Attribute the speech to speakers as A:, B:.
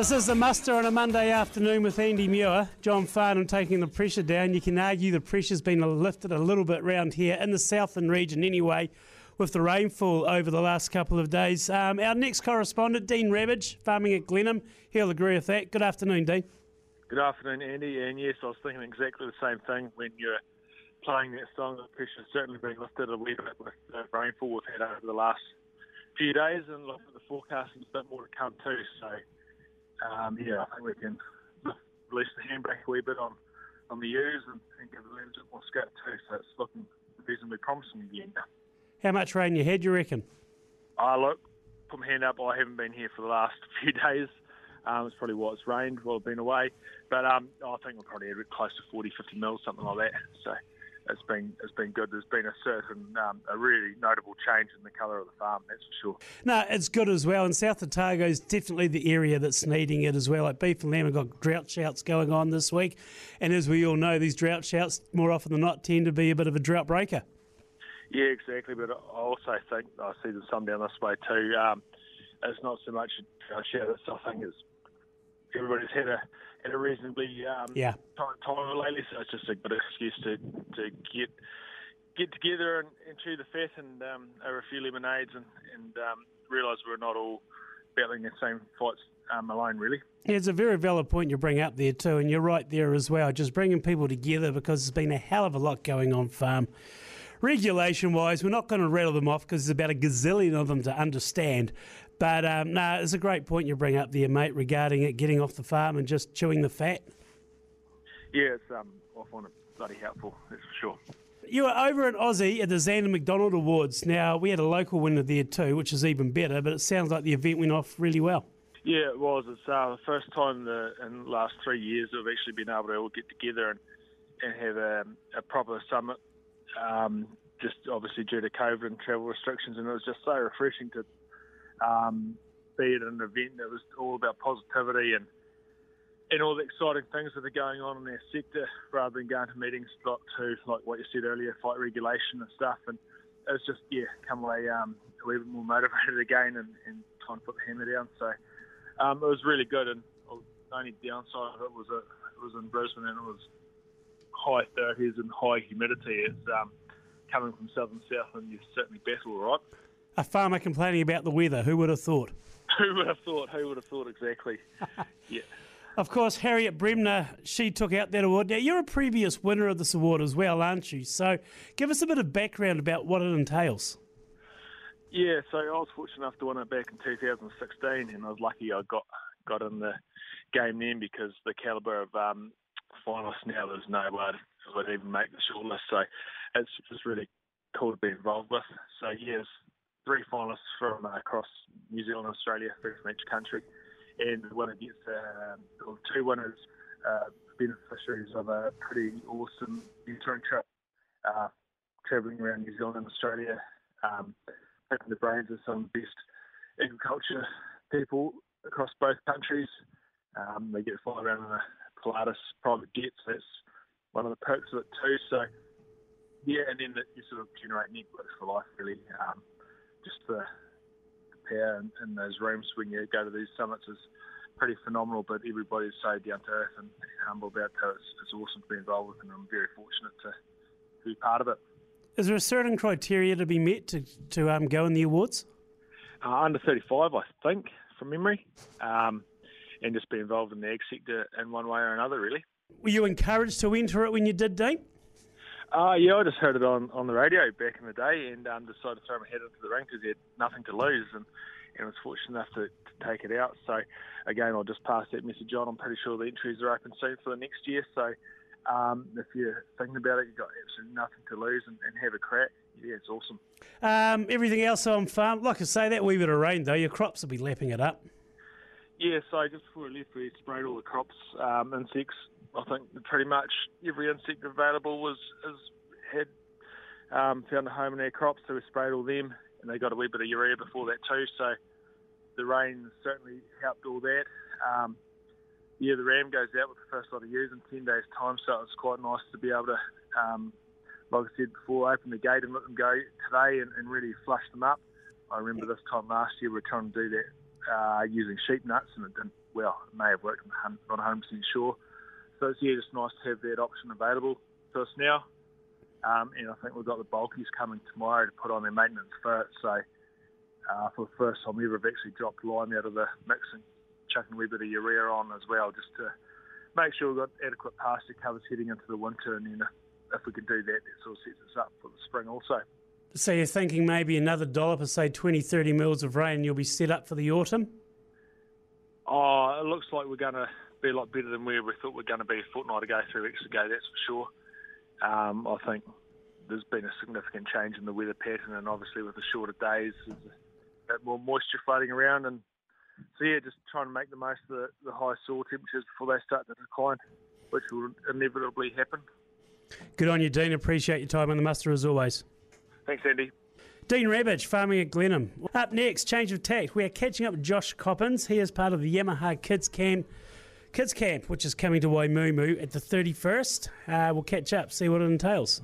A: This is the muster on a Monday afternoon with Andy Muir. John Farnham taking the pressure down. You can argue the pressure's been lifted a little bit round here in the southern region anyway, with the rainfall over the last couple of days. Um, our next correspondent, Dean Rabbidge, farming at Glenham, he'll agree with that. Good afternoon, Dean.
B: Good afternoon, Andy. And yes, I was thinking exactly the same thing when you're playing that song. The pressure's certainly been lifted a wee bit with the rainfall we've had over the last few days, and looking at the forecast, there's a bit more to come too. So um, yeah, I think we can release the handbrake a wee bit on, on the U's and, and give the lens a bit more scope too. So it's looking reasonably promising again now.
A: How much rain you had, you reckon?
B: I oh, look, put my hand up. I haven't been here for the last few days. Um, it's probably what it's rained while I've been away. But um, I think we'll probably close to 40, 50 mils, something like that. So it's been it's been good. There's been a certain um, a really notable change in the colour of the farm, that's for sure.
A: No, it's good as well. And South Otago is definitely the area that's needing it as well. Like beef and lamb have got drought shouts going on this week, and as we all know, these drought shouts more often than not tend to be a bit of a drought breaker.
B: Yeah, exactly. But I also think I see there's some down this way too. Um, it's not so much a drought shout. I think it's everybody's had a had a reasonably um,
A: yeah.
B: time, time lately, so it's just a good excuse to, to get get together and, and chew the fat and um, over a few lemonades and, and um, realise we're not all battling the same fights um, alone, really.
A: Yeah, it's a very valid point you bring up there too, and you're right there as well. Just bringing people together because there's been a hell of a lot going on farm. Regulation wise, we're not going to rattle them off because there's about a gazillion of them to understand. But um, no, nah, it's a great point you bring up there, mate, regarding it getting off the farm and just chewing the fat.
B: Yeah, it's um, I find it bloody helpful, that's for sure.
A: You were over at Aussie at the Zanda McDonald Awards. Now, we had a local winner there too, which is even better, but it sounds like the event went off really well.
B: Yeah, it was. It's uh, the first time the, in the last three years we've actually been able to all get together and, and have a, a proper summit, um, just obviously due to COVID and travel restrictions, and it was just so refreshing to um, be at an event that was all about positivity and and all the exciting things that are going on in their sector, rather than going to meetings got to like what you said earlier, fight regulation and stuff. And it's just yeah, come away um, a little bit more motivated again and, and trying to put the hammer down. So um, it was really good. And the only downside of it was it was in Brisbane and it was high 30s and high humidity. It's um, coming from southern south, and you certainly battle, right?
A: a farmer complaining about the weather. Who would have thought?
B: Who would have thought? Who would have thought exactly? yeah.
A: Of course, Harriet Bremner, she took out that award. Now, you're a previous winner of this award as well, aren't you? So give us a bit of background about what it entails.
B: Yeah, so I was fortunate enough to win it back in 2016, and I was lucky I got got in the game then because the calibre of um, finalists now, there's no way would even make the shortlist. So it's just really cool to be involved with. So, yes, three finalists from uh, across New Zealand and Australia, three from each country, and winner gets uh, two winners, uh, beneficiaries of a pretty awesome mentoring trip, uh, travelling around New Zealand and Australia, um, the brains of some of the best agriculture people across both countries. Um, they get to fly around in a Pilatus private jet, so that's one of the perks of it too. So, yeah, and then the, you sort of generate networks for life, really. Um, just the, power in, in, those rooms when you go to these summits is pretty phenomenal. But everybody's so down to earth and humble about it. It's, it's awesome to be involved with, and I'm very fortunate to, to be part of it.
A: Is there a certain criteria to be met to, to um, go in the awards?
B: Uh, under 35, I think, from memory, um, and just be involved in the ag sector in one way or another, really.
A: Were you encouraged to enter it when you did, Dean?
B: Uh, yeah, I just heard it on, on the radio back in the day and um, decided to throw my head into the ring because he had nothing to lose and, and was fortunate enough to, to take it out. So, again, I'll just pass that message on. I'm pretty sure the entries are open soon for the next year. So, um, if you're thinking about it, you've got absolutely nothing to lose and, and have a crack. Yeah, it's awesome.
A: Um, everything else on farm, like I say, that wee bit of rain, though, your crops will be lapping it up.
B: Yeah, so just before we left, we sprayed all the crops, um, insects, I think pretty much every insect available was is, had um, found a home in their crops, so we sprayed all them, and they got a wee bit of urea before that too. So the rain certainly helped all that. Um, yeah, the ram goes out with the first lot of ewes in 10 days' time, so it's quite nice to be able to, um, like I said before, open the gate and let them go today and, and really flush them up. I remember this time last year we were trying to do that uh, using sheep nuts, and it didn't well, it may have worked. I'm not 100 percent sure. So it's yeah, just nice to have that option available to us now. Um, and I think we've got the bulkies coming tomorrow to put on their maintenance for it. So uh, for the first time ever, I've actually dropped lime out of the mix and chucking a wee bit of urea on as well, just to make sure we've got adequate pasture covers heading into the winter. And then if we can do that, that sort of sets us up for the spring also.
A: So you're thinking maybe another dollar per say 20, 30 mils of rain, you'll be set up for the autumn?
B: Oh, it looks like we're going to be a lot better than where we thought we are going to be a fortnight ago, three weeks ago, that's for sure. Um, I think there's been a significant change in the weather pattern, and obviously with the shorter days, there's a bit more moisture floating around. And so, yeah, just trying to make the most of the, the high soil temperatures before they start to decline, which will inevitably happen.
A: Good on you, Dean. Appreciate your time on the muster as always.
B: Thanks, Andy.
A: Dean Rabbidge, farming at Glenham. Up next, change of tact. We are catching up with Josh Coppins. He is part of the Yamaha Kids Camp, Kids Camp, which is coming to Waimumu at the 31st. Uh, we'll catch up, see what it entails.